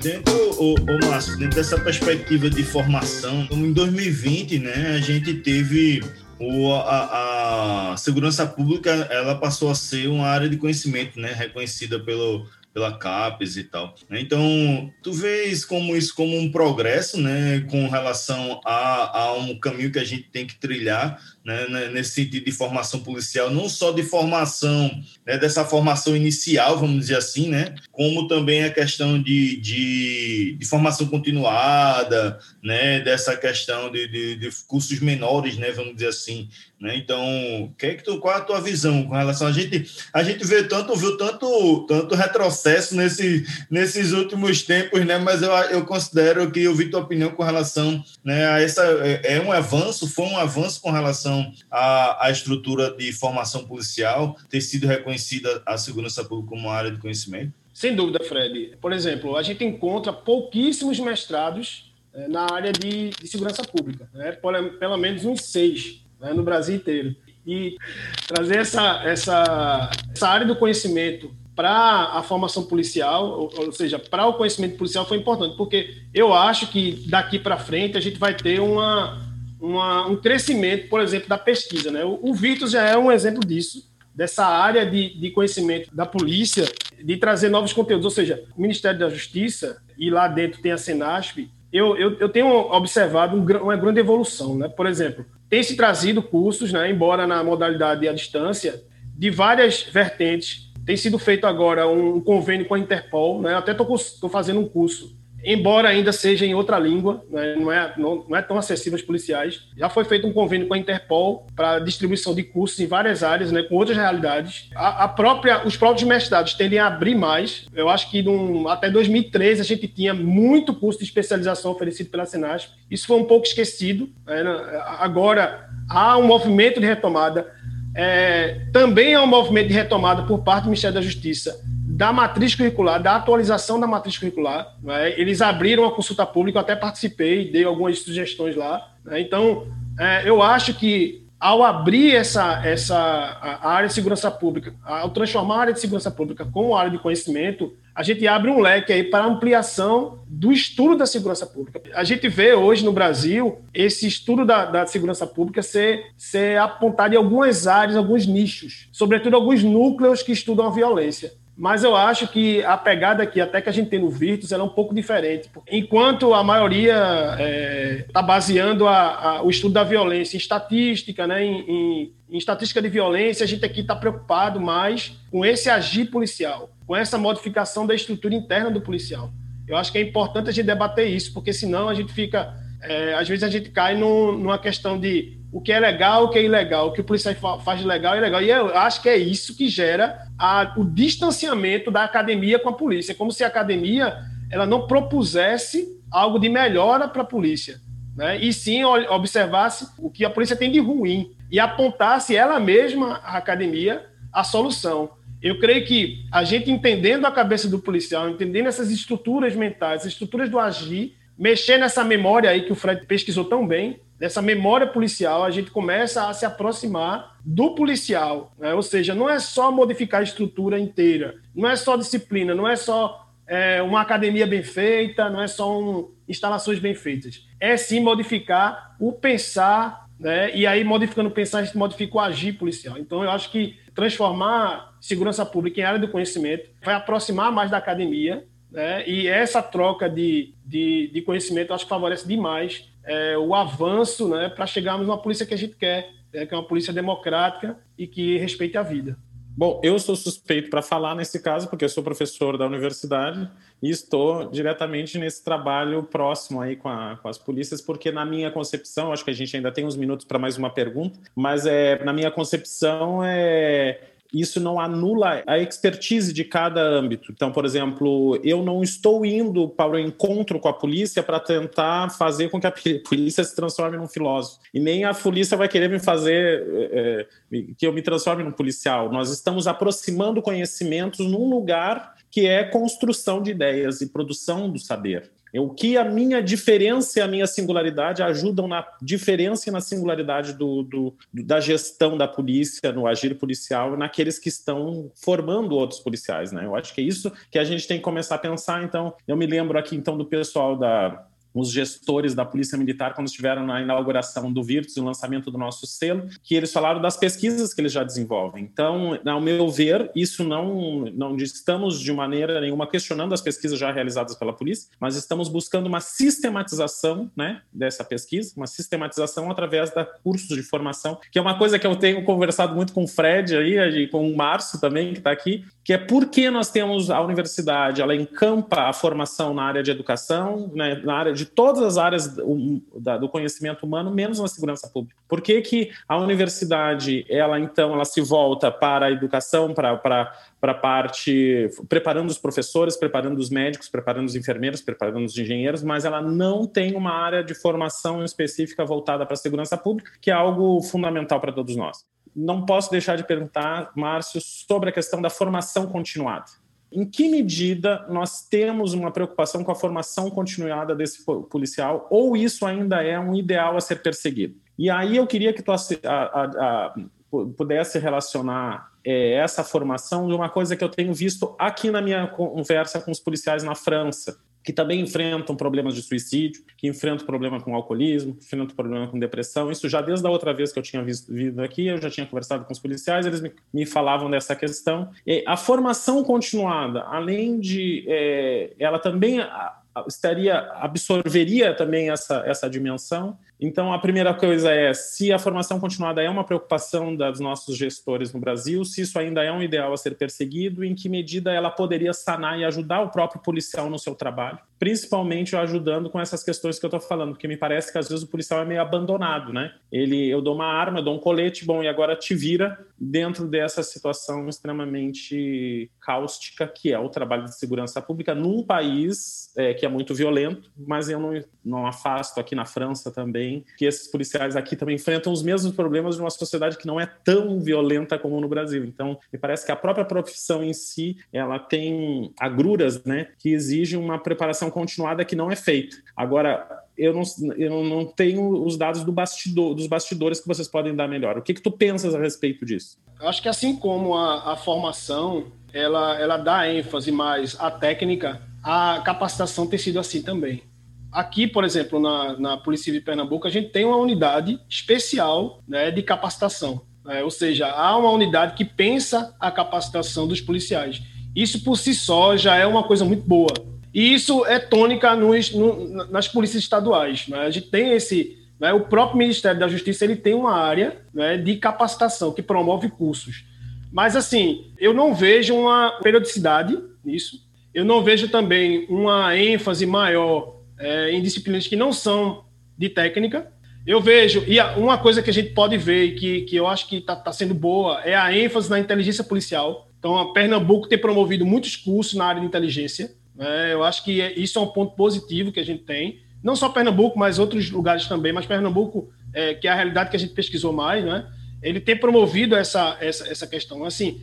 S4: Dentro, o, o Márcio, dentro dessa perspectiva de formação, em 2020, né, a gente teve o, a, a, segurança pública, ela passou a ser uma área de conhecimento, né, reconhecida pelo pela CAPES e tal. Então, tu vês como isso como um progresso, né, com relação a, a um caminho que a gente tem que trilhar, né, né, nesse sentido de formação policial, não só de formação, né, dessa formação inicial, vamos dizer assim, né, como também a questão de, de, de formação continuada, né, dessa questão de, de, de, cursos menores, né, vamos dizer assim, né, então, que é que tu, qual é a tua visão com relação a gente, a gente vê tanto, viu tanto, tanto retrocesso nesse, nesses últimos tempos, né, mas eu, eu considero que eu vi tua opinião com relação, né, a essa, é, é um avanço, foi um avanço com relação relação à, à estrutura de formação policial ter sido reconhecida a segurança pública como área de conhecimento?
S5: Sem dúvida, Fred. Por exemplo, a gente encontra pouquíssimos mestrados eh, na área de, de, segurança pública, né? pelo, pelo menos uns seis né? no Brasil inteiro. E trazer essa, essa, essa área do conhecimento para a formação policial, ou, ou seja, para o conhecimento policial foi importante, porque eu acho que daqui para frente a gente vai ter uma, uma, um crescimento, por exemplo, da pesquisa. Né? O, o Vitor já é um exemplo disso, dessa área de, de conhecimento da polícia, de trazer novos conteúdos. Ou seja, o Ministério da Justiça, e lá dentro tem a Senasp, eu, eu, eu tenho observado um, uma grande evolução. Né? Por exemplo, tem se trazido cursos, né, embora na modalidade à distância, de várias vertentes. Tem sido feito agora um convênio com a Interpol. Né? Até estou fazendo um curso embora ainda seja em outra língua, né, não, é, não, não, é tão acessível aos policiais. Já foi feito um convênio com a Interpol para distribuição de cursos em várias áreas, né, com outras realidades. A, a, própria, os próprios mestrados tendem a abrir mais. Eu acho que num, até 2013 a gente tinha muito curso de especialização oferecido pela Senasp. Isso foi um pouco esquecido. Né, agora há um movimento de retomada. É, também há um movimento de retomada por parte do Ministério da Justiça da matriz curricular, da atualização da matriz curricular. Né? Eles abriram a consulta pública, eu até participei, dei algumas sugestões lá. Né? Então, é, eu acho que ao abrir essa, essa a área de segurança pública, ao transformar a área de segurança pública como área de conhecimento, a gente abre um leque aí para ampliação do estudo da segurança pública. A gente vê hoje no Brasil esse estudo da, da segurança pública ser, ser apontado em algumas áreas, alguns nichos, sobretudo alguns núcleos que estudam a violência. Mas eu acho que a pegada aqui, até que a gente tem no Virtus, ela é um pouco diferente. Enquanto a maioria está é, tá baseando a, a, o estudo da violência em estatística, né, em, em, em estatística de violência, a gente aqui está preocupado mais com esse agir policial, com essa modificação da estrutura interna do policial. Eu acho que é importante a gente debater isso, porque senão a gente fica. É, às vezes a gente cai no, numa questão de o que é legal, o que é ilegal, o que o policial faz de legal e ilegal. E eu acho que é isso que gera a, o distanciamento da academia com a polícia. É como se a academia ela não propusesse algo de melhora para a polícia, né? e sim observasse o que a polícia tem de ruim e apontasse ela mesma, a academia, a solução. Eu creio que a gente entendendo a cabeça do policial, entendendo essas estruturas mentais, essas estruturas do agir, mexer nessa memória aí que o Fred pesquisou tão bem, nessa memória policial, a gente começa a se aproximar do policial. Né? Ou seja, não é só modificar a estrutura inteira, não é só disciplina, não é só é, uma academia bem feita, não é só um, instalações bem feitas. É sim modificar o pensar, né? e aí modificando o pensar, a gente modifica o agir policial. Então, eu acho que transformar segurança pública em área do conhecimento vai aproximar mais da academia, né? e essa troca de, de, de conhecimento, acho que favorece demais é, o avanço né, para chegarmos numa polícia que a gente quer, né, que é uma polícia democrática e que respeite a vida.
S3: Bom, eu sou suspeito para falar nesse caso, porque eu sou professor da universidade e estou diretamente nesse trabalho próximo aí com, a, com as polícias, porque na minha concepção, acho que a gente ainda tem uns minutos para mais uma pergunta, mas é, na minha concepção é isso não anula a expertise de cada âmbito. Então, por exemplo, eu não estou indo para o encontro com a polícia para tentar fazer com que a polícia se transforme num filósofo. E nem a polícia vai querer me fazer é, que eu me transforme num policial. Nós estamos aproximando conhecimentos num lugar que é construção de ideias e produção do saber. O que a minha diferença e a minha singularidade ajudam na diferença e na singularidade do, do, da gestão da polícia, no agir policial, naqueles que estão formando outros policiais. Né? Eu acho que é isso que a gente tem que começar a pensar. Então, eu me lembro aqui então do pessoal da os gestores da Polícia Militar quando estiveram na inauguração do Virtus e o lançamento do nosso selo, que eles falaram das pesquisas que eles já desenvolvem. Então, ao meu ver, isso não não estamos de maneira nenhuma questionando as pesquisas já realizadas pela polícia, mas estamos buscando uma sistematização, né, dessa pesquisa, uma sistematização através da cursos de formação, que é uma coisa que eu tenho conversado muito com o Fred aí, e com o Márcio também que está aqui, que é porque nós temos a universidade, ela encampa a formação na área de educação, né, na área de todas as áreas do, conhecimento humano, menos na segurança pública. Por que, que a universidade, ela então, ela se volta para a educação, para, para, para a parte, preparando os professores, preparando os médicos, preparando os enfermeiros, preparando os engenheiros, mas ela não tem uma área de formação específica voltada para a segurança pública, que é algo fundamental para todos nós. Não posso deixar de perguntar, Márcio, sobre a questão da formação continuada. Em que medida nós temos uma preocupação com a formação continuada desse policial, ou isso ainda é um ideal a ser perseguido? E aí eu queria que tu a, a, a, pudesse relacionar é, essa formação de uma coisa que eu tenho visto aqui na minha conversa com os policiais na França que também enfrentam problemas de suicídio, que enfrentam problema com alcoolismo, que enfrentam problema com depressão. Isso já desde a outra vez que eu tinha visto, vindo aqui, eu já tinha conversado com os policiais, eles me, me falavam dessa questão. E a formação continuada, além de... É, ela também estaria absorveria também essa, essa dimensão então, a primeira coisa é se a formação continuada é uma preocupação dos nossos gestores no Brasil, se isso ainda é um ideal a ser perseguido, em que medida ela poderia sanar e ajudar o próprio policial no seu trabalho, principalmente ajudando com essas questões que eu estou falando, porque me parece que às vezes o policial é meio abandonado, né? Ele, eu dou uma arma, eu dou um colete, bom, e agora te vira dentro dessa situação extremamente cáustica que é o trabalho de segurança pública num país é, que é muito violento, mas eu não, não afasto aqui na França também que esses policiais aqui também enfrentam os mesmos problemas de uma sociedade que não é tão violenta como no Brasil. Então, me parece que a própria profissão em si, ela tem agruras, né, que exigem uma preparação continuada que não é feita. Agora, eu não, eu não tenho os dados do bastidor, dos bastidores que vocês podem dar melhor. O que, que tu pensas a respeito disso?
S5: Acho que assim como a, a formação ela, ela dá ênfase mais à técnica, a capacitação tem sido assim também. Aqui, por exemplo, na, na Polícia Civil de Pernambuco, a gente tem uma unidade especial né, de capacitação. Né? Ou seja, há uma unidade que pensa a capacitação dos policiais. Isso por si só já é uma coisa muito boa. E isso é tônica nos, no, nas polícias estaduais. Né? A gente tem esse. Né? O próprio Ministério da Justiça ele tem uma área né, de capacitação que promove cursos. Mas, assim, eu não vejo uma periodicidade nisso. Eu não vejo também uma ênfase maior é, em disciplinas que não são de técnica. Eu vejo, e uma coisa que a gente pode ver e que, que eu acho que está tá sendo boa é a ênfase na inteligência policial. Então, a Pernambuco tem promovido muitos cursos na área de inteligência. Né? Eu acho que é, isso é um ponto positivo que a gente tem. Não só Pernambuco, mas outros lugares também. Mas Pernambuco, é, que é a realidade que a gente pesquisou mais, né? ele tem promovido essa, essa, essa questão. Assim,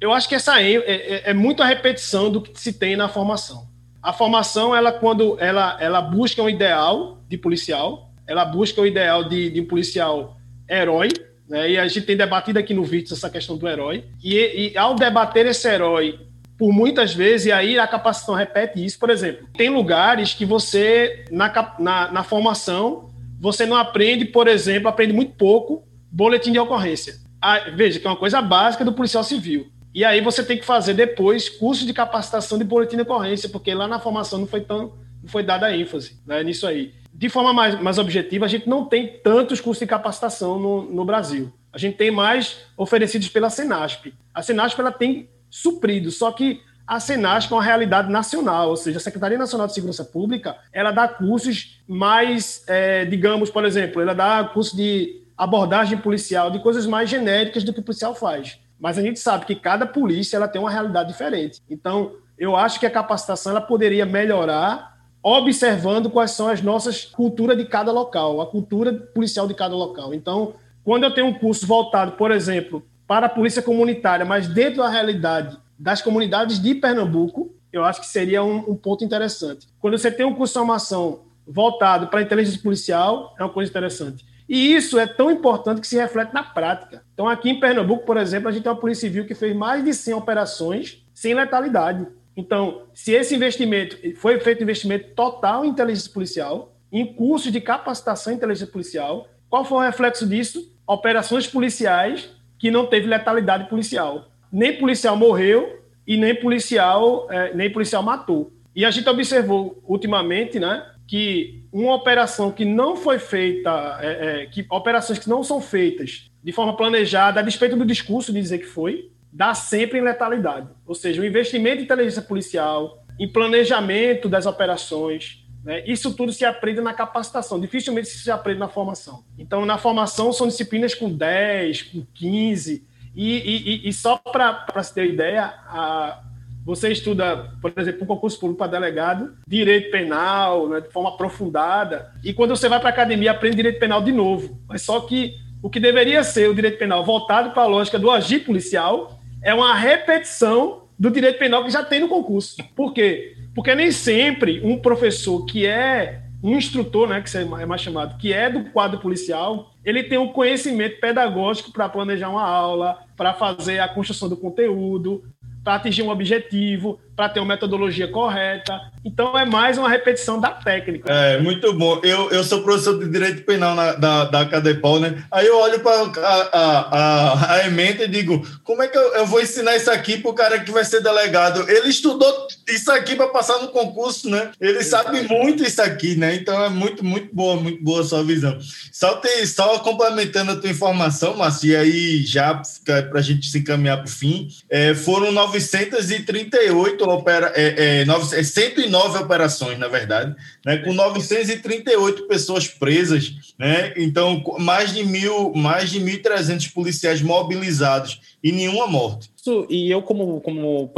S5: Eu acho que essa é, é, é muito a repetição do que se tem na formação. A formação, ela quando ela, ela busca um ideal de policial, ela busca o ideal de, de um policial herói, né? E a gente tem debatido aqui no vídeo essa questão do herói. E, e ao debater esse herói por muitas vezes, e aí a capacitação repete isso, por exemplo, tem lugares que você, na, na, na formação, você não aprende, por exemplo, aprende muito pouco boletim de ocorrência. Ah, veja, que é uma coisa básica do policial civil. E aí você tem que fazer depois curso de capacitação de boletim de ocorrência, porque lá na formação não foi tão não foi dada ênfase né, nisso aí. De forma mais, mais objetiva, a gente não tem tantos cursos de capacitação no, no Brasil. A gente tem mais oferecidos pela Senasp. A Senasp ela tem suprido, só que a Senasp é uma realidade nacional, ou seja, a Secretaria Nacional de Segurança Pública, ela dá cursos mais, é, digamos, por exemplo, ela dá curso de abordagem policial, de coisas mais genéricas do que o policial faz. Mas a gente sabe que cada polícia ela tem uma realidade diferente. Então, eu acho que a capacitação ela poderia melhorar observando quais são as nossas culturas de cada local, a cultura policial de cada local. Então, quando eu tenho um curso voltado, por exemplo, para a polícia comunitária, mas dentro da realidade das comunidades de Pernambuco, eu acho que seria um, um ponto interessante. Quando você tem um curso de formação voltado para a inteligência policial, é uma coisa interessante. E isso é tão importante que se reflete na prática. Então, aqui em Pernambuco, por exemplo, a gente tem uma Polícia Civil que fez mais de 100 operações sem letalidade. Então, se esse investimento foi feito investimento total em inteligência policial, em cursos de capacitação em inteligência policial, qual foi o reflexo disso? Operações policiais que não teve letalidade policial. Nem policial morreu e nem policial, é, nem policial matou. E a gente observou ultimamente, né, que uma operação que não foi feita, é, é, que operações que não são feitas de forma planejada, a despeito do discurso de dizer que foi, dá sempre em letalidade. Ou seja, o investimento em inteligência policial, em planejamento das operações, né, isso tudo se aprende na capacitação, dificilmente se aprende na formação. Então, na formação são disciplinas com 10, com 15, e, e, e só para se ter ideia, a, você estuda, por exemplo, um concurso público para delegado, direito penal, né, de forma aprofundada, e quando você vai para a academia, aprende direito penal de novo. Mas só que o que deveria ser o direito penal voltado para a lógica do agir policial é uma repetição do direito penal que já tem no concurso. Por quê? Porque nem sempre um professor que é um instrutor, né, que é mais chamado, que é do quadro policial, ele tem um conhecimento pedagógico para planejar uma aula, para fazer a construção do conteúdo, para atingir um objetivo, para ter uma metodologia correta. Então é mais uma repetição da técnica.
S4: É, muito bom. Eu, eu sou professor de Direito Penal na, da, da Cadepol, né? Aí eu olho para a, a, a, emenda e digo, como é que eu, eu vou ensinar isso aqui para o cara que vai ser delegado? Ele estudou isso aqui para passar no concurso, né? Ele sabe muito isso aqui, né? Então é muito, muito boa, muito boa a sua visão. Só, tem, só complementando a tua informação, Márcio, e aí já para a gente se encaminhar para o fim, é, foram 938 opera, é, é, 9, 109 operações, na verdade, né, com 938 pessoas presas, né, então mais de mil, mais de 1.300 policiais mobilizados e nenhuma morte
S3: isso, e eu, como, como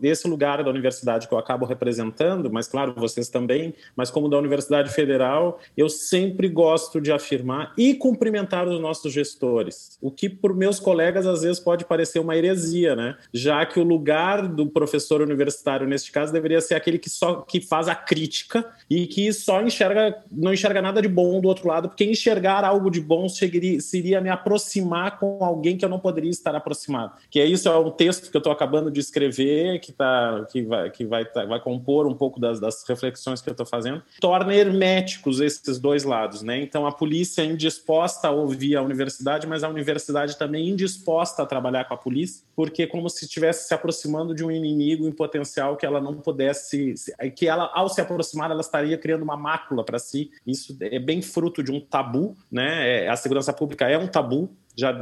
S3: desse lugar da universidade que eu acabo representando, mas claro, vocês também, mas como da Universidade Federal, eu sempre gosto de afirmar e cumprimentar os nossos gestores. O que, por meus colegas, às vezes pode parecer uma heresia, né? Já que o lugar do professor universitário, neste caso, deveria ser aquele que só que faz a crítica e que só enxerga, não enxerga nada de bom do outro lado, porque enxergar algo de bom seria, seria me aproximar com alguém que eu não poderia estar aproximado. Que é isso, é um texto que eu estou acabando de escrever, que, tá, que, vai, que vai, tá, vai compor um pouco das, das reflexões que eu estou fazendo, torna herméticos esses dois lados. Né? Então, a polícia é indisposta a ouvir a universidade, mas a universidade também indisposta a trabalhar com a polícia, porque é como se estivesse se aproximando de um inimigo em potencial que ela não pudesse, que ela, ao se aproximar, ela estaria criando uma mácula para si. Isso é bem fruto de um tabu, né? É, a segurança pública é um tabu, já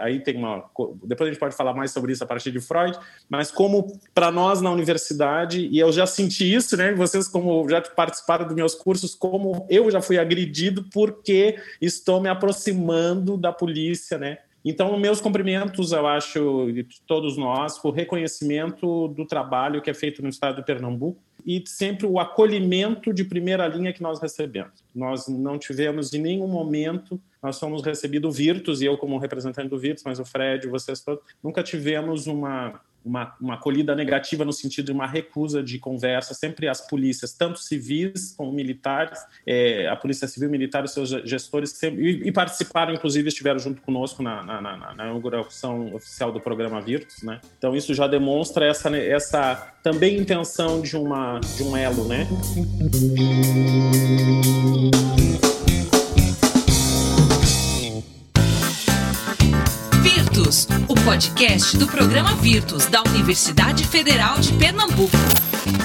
S3: aí tem uma depois a gente pode falar mais sobre isso a partir de Freud mas como para nós na universidade e eu já senti isso né vocês como já participaram dos meus cursos como eu já fui agredido porque estou me aproximando da polícia né Então, meus cumprimentos, eu acho, de todos nós, o reconhecimento do trabalho que é feito no estado de Pernambuco e sempre o acolhimento de primeira linha que nós recebemos. Nós não tivemos em nenhum momento, nós fomos recebidos Virtus, e eu como representante do Virtus, mas o Fred, vocês todos, nunca tivemos uma uma, uma acolhida negativa no sentido de uma recusa de conversa. Sempre as polícias, tanto civis como militares, é, a Polícia Civil Militar, os seus gestores, sempre, e, participaram, inclusive, estiveram junto conosco na, na, na, na, inauguração oficial do programa Virtus. Né? Então, isso já demonstra essa, essa também intenção de, uma, de um elo. Né?
S1: Podcast do programa Virtus da Universidade Federal de Pernambuco.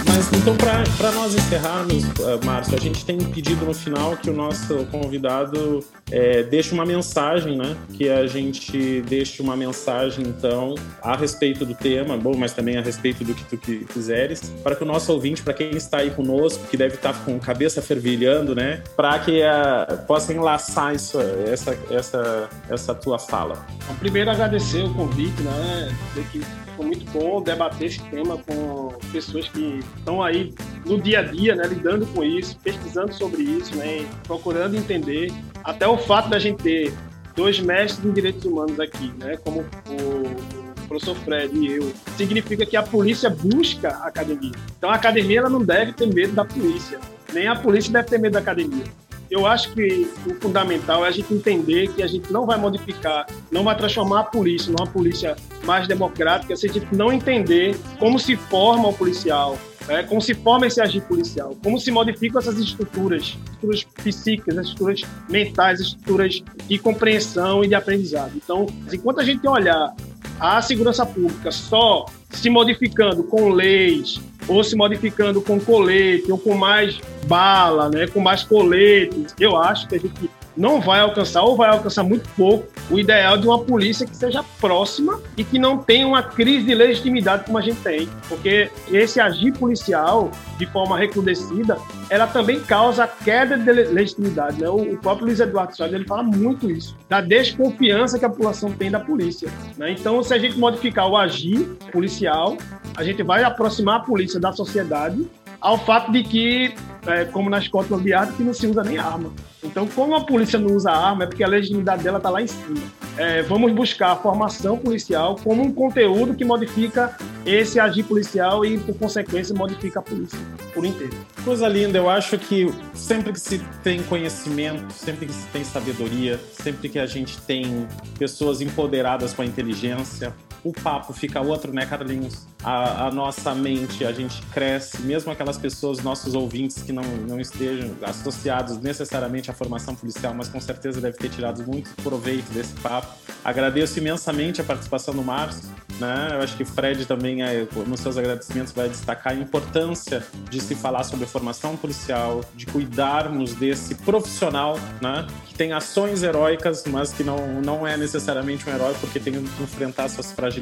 S3: Mas então, para nós encerrarmos, uh, Márcio, a gente tem pedido no final que o nosso convidado é, deixe uma mensagem, né? Que a gente deixe uma mensagem, então, a respeito do tema, bom, mas também a respeito do que tu quiseres, para que o nosso ouvinte, para quem está aí conosco, que deve estar com cabeça fervilhando, né? Para que uh, possa enlaçar isso, essa, essa, essa tua fala.
S5: Primeiro, agradecer o convite, né? Que foi muito bom debater esse tema com pessoas que estão aí no dia a dia, né, lidando com isso, pesquisando sobre isso, né, procurando entender. Até o fato da gente ter dois mestres em direitos humanos aqui, né, como o professor Fred e eu, significa que a polícia busca a academia. Então a academia ela não deve ter medo da polícia, nem a polícia deve ter medo da academia eu acho que o fundamental é a gente entender que a gente não vai modificar, não vai transformar a polícia numa polícia mais democrática se a gente não entender como se forma o policial, né? como se forma esse agir policial, como se modificam essas estruturas, estruturas psíquicas, estruturas mentais, estruturas de compreensão e de aprendizado. Então, enquanto a gente olhar a segurança pública só se modificando com leis, ou se modificando com colete, ou com mais bala, né, com mais coletes, eu acho que a gente não vai alcançar ou vai alcançar muito pouco o ideal de uma polícia que seja próxima e que não tenha uma crise de legitimidade como a gente tem. Porque esse agir policial de forma recrudescida, ela também causa queda de legitimidade. Né? O próprio Luiz Eduardo Soares ele fala muito isso, da desconfiança que a população tem da polícia. Né? Então, se a gente modificar o agir policial, a gente vai aproximar a polícia da sociedade ao fato de que, é, como na Scotland Yard, que não se usa nem arma. Então, como a polícia não usa arma, é porque a legitimidade dela está lá em cima. É, vamos buscar a formação policial como um conteúdo que modifica esse agir policial e, por consequência, modifica a polícia por inteiro.
S3: Coisa linda, eu acho que sempre que se tem conhecimento, sempre que se tem sabedoria, sempre que a gente tem pessoas empoderadas com a inteligência, o papo fica outro, né, Carlinhos? A, a, nossa mente, a gente cresce, mesmo aquelas pessoas, nossos ouvintes que não, não estejam associados necessariamente à formação policial, mas com certeza deve ter tirado muito proveito desse papo. Agradeço imensamente a participação do Márcio, né? Eu acho que o Fred também, é, nos seus agradecimentos, vai destacar a importância de se falar sobre formação policial, de cuidarmos desse profissional, né? Que tem ações heróicas, mas que não, não é necessariamente um herói porque tem que enfrentar suas fragilidades,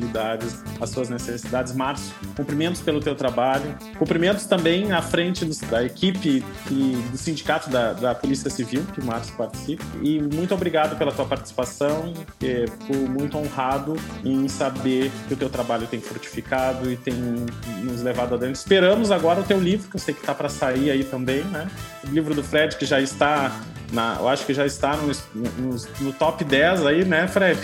S3: as suas necessidades. Márcio, cumprimentos pelo teu trabalho, cumprimentos também à frente da equipe e do sindicato da, da Polícia Civil, que o Márcio participa, e muito obrigado pela tua participação, é, fico muito honrado em saber que o teu trabalho tem frutificado e tem nos levado adiante. Esperamos agora o teu livro, que eu sei que está para sair aí também, né? O livro do Fred, que já está na, eu acho que já está no, no, no top 10 aí, né, Fred?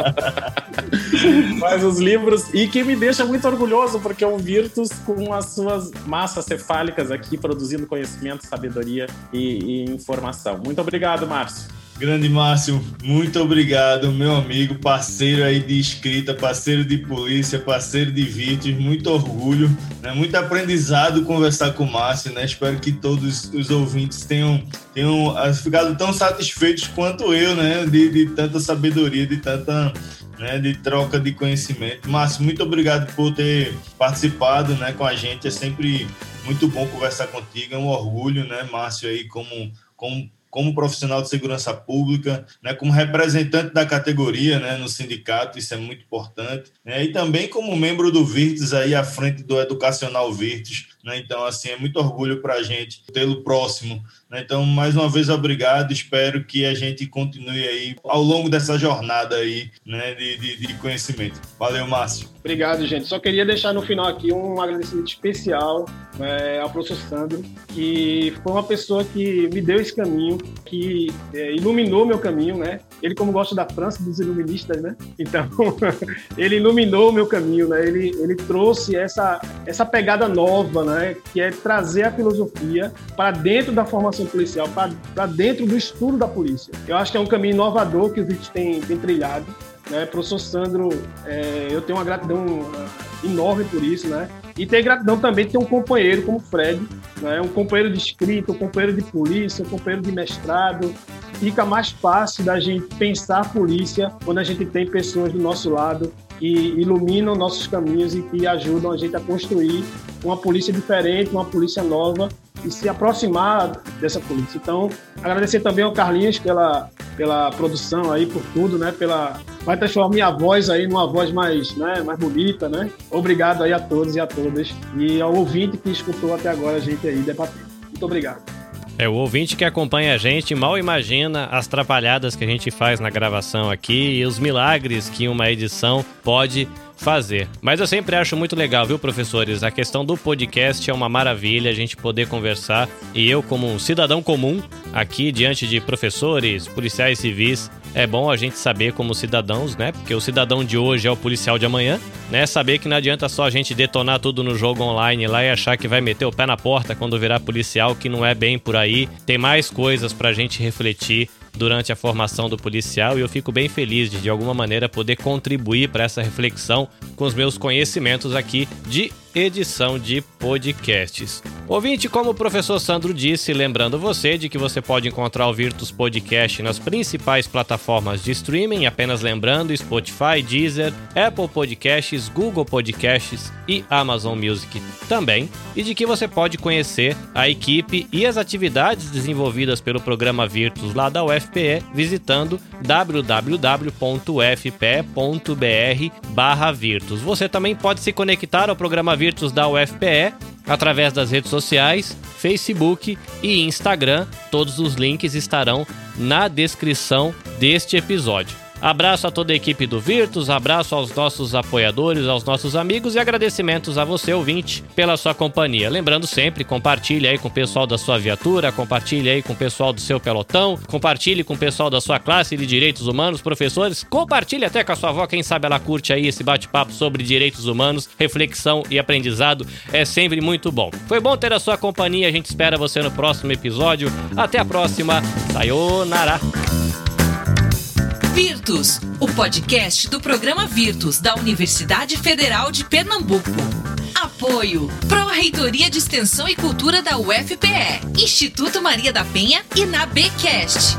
S3: Mas os livros. E que me deixa muito orgulhoso, porque é um Virtus com as suas massas cefálicas aqui, produzindo conhecimento, sabedoria e, e informação. Muito obrigado, Márcio.
S4: Grande Márcio, muito obrigado, meu amigo, parceiro aí de escrita, parceiro de polícia, parceiro de vítimas, muito orgulho, né? muito aprendizado conversar com o Márcio, né? Espero que todos os ouvintes tenham, tenham ah, ficado tão satisfeitos quanto eu, né? De, de tanta sabedoria, de tanta né, de troca de conhecimento. Márcio, muito obrigado por ter participado né, com a gente. É sempre muito bom conversar contigo. É um orgulho, né, Márcio, aí como, como como profissional de segurança pública, né, como representante da categoria né, no sindicato, isso é muito importante, né, e também como membro do Virtus aí à frente do Educacional Virtus, Né? Então, assim, é muito orgulho para a gente tê-lo próximo. Né? Então, mais uma vez, obrigado. Espero que a gente continue aí ao longo dessa jornada aí né, de, de, de conhecimento. Valeu, Márcio.
S5: Obrigado, gente. Só queria deixar no final aqui um agradecimento especial é, ao professor Sandro, que foi uma pessoa que me deu esse caminho, que é, iluminou meu caminho, né? Ele, como gosta da França, dos iluministas, né? Então, ele iluminou meu caminho, né? Ele, ele trouxe essa, essa pegada nova, né? Que é trazer a filosofia para dentro da formação policial, para dentro do estudo da polícia. Eu acho que é um caminho inovador que o gente tem, tem trilhado. Né? Professor Sandro, é, eu tenho uma gratidão uh, enorme por isso, né? E ter gratidão também de ter um companheiro como o Fred, né? um companheiro de escrita, um companheiro de polícia, um companheiro de mestrado. Fica mais fácil da gente pensar a polícia quando a gente tem pessoas do nosso lado que iluminam nossos caminhos e que ajudam a gente a construir uma polícia diferente, uma polícia nova e se aproximar dessa polícia. Então, agradecer também ao Carlinhos pela, pela produção aí, por tudo, né? Pela, vai transformar minha voz aí numa voz mais, né, mais bonita, né? Obrigado aí a todos e a todas e ao ouvinte que escutou até agora a gente aí debatendo. Muito obrigado.
S2: É, o ouvinte que acompanha a gente mal imagina as trapalhadas que a gente faz na gravação aqui e os milagres que uma edição pode fazer. Mas eu sempre acho muito legal, viu, professores? A questão do podcast é uma maravilha a gente poder conversar e eu, como um cidadão comum, aqui diante de professores, policiais civis, é bom a gente saber como cidadãos, né? Porque o cidadão de hoje é o policial de amanhã, né? Saber que não adianta só a gente detonar tudo no jogo online lá e achar que vai meter o pé na porta quando virar policial, que não é bem por aí. Tem mais coisas pra gente refletir durante a formação do policial e eu fico bem feliz de de alguma maneira poder contribuir para essa reflexão com os meus conhecimentos aqui de edição de podcasts. Ouvinte, como o professor Sandro disse, lembrando você de que você pode encontrar o Virtus Podcast nas principais plataformas de streaming, apenas lembrando Spotify, Deezer, Apple Podcasts, Google Podcasts e Amazon Music também, e de que você pode conhecer a equipe e as atividades desenvolvidas pelo programa Virtus lá da UFPE visitando www.ufpe.br/virtus. Você também pode se conectar ao programa Virtus Virtus da UFPE através das redes sociais, Facebook e Instagram. Todos os links estarão na descrição deste episódio. Abraço a toda a equipe do Virtus, abraço aos nossos apoiadores, aos nossos amigos e agradecimentos a você, ouvinte, pela sua companhia. Lembrando sempre, compartilhe aí com o pessoal da sua viatura, compartilhe aí com o pessoal do seu pelotão, compartilhe com o pessoal da sua classe de direitos humanos, professores, compartilhe até com a sua avó, quem sabe ela curte aí esse bate-papo sobre direitos humanos, reflexão e aprendizado, é sempre muito bom. Foi bom ter a sua companhia, a gente espera você no próximo episódio. Até a próxima, sayonara!
S1: Virtus, o podcast do programa Virtus da Universidade Federal de Pernambuco. Apoio Pró-Reitoria de Extensão e Cultura da UFPE, Instituto Maria da Penha e na Bcast.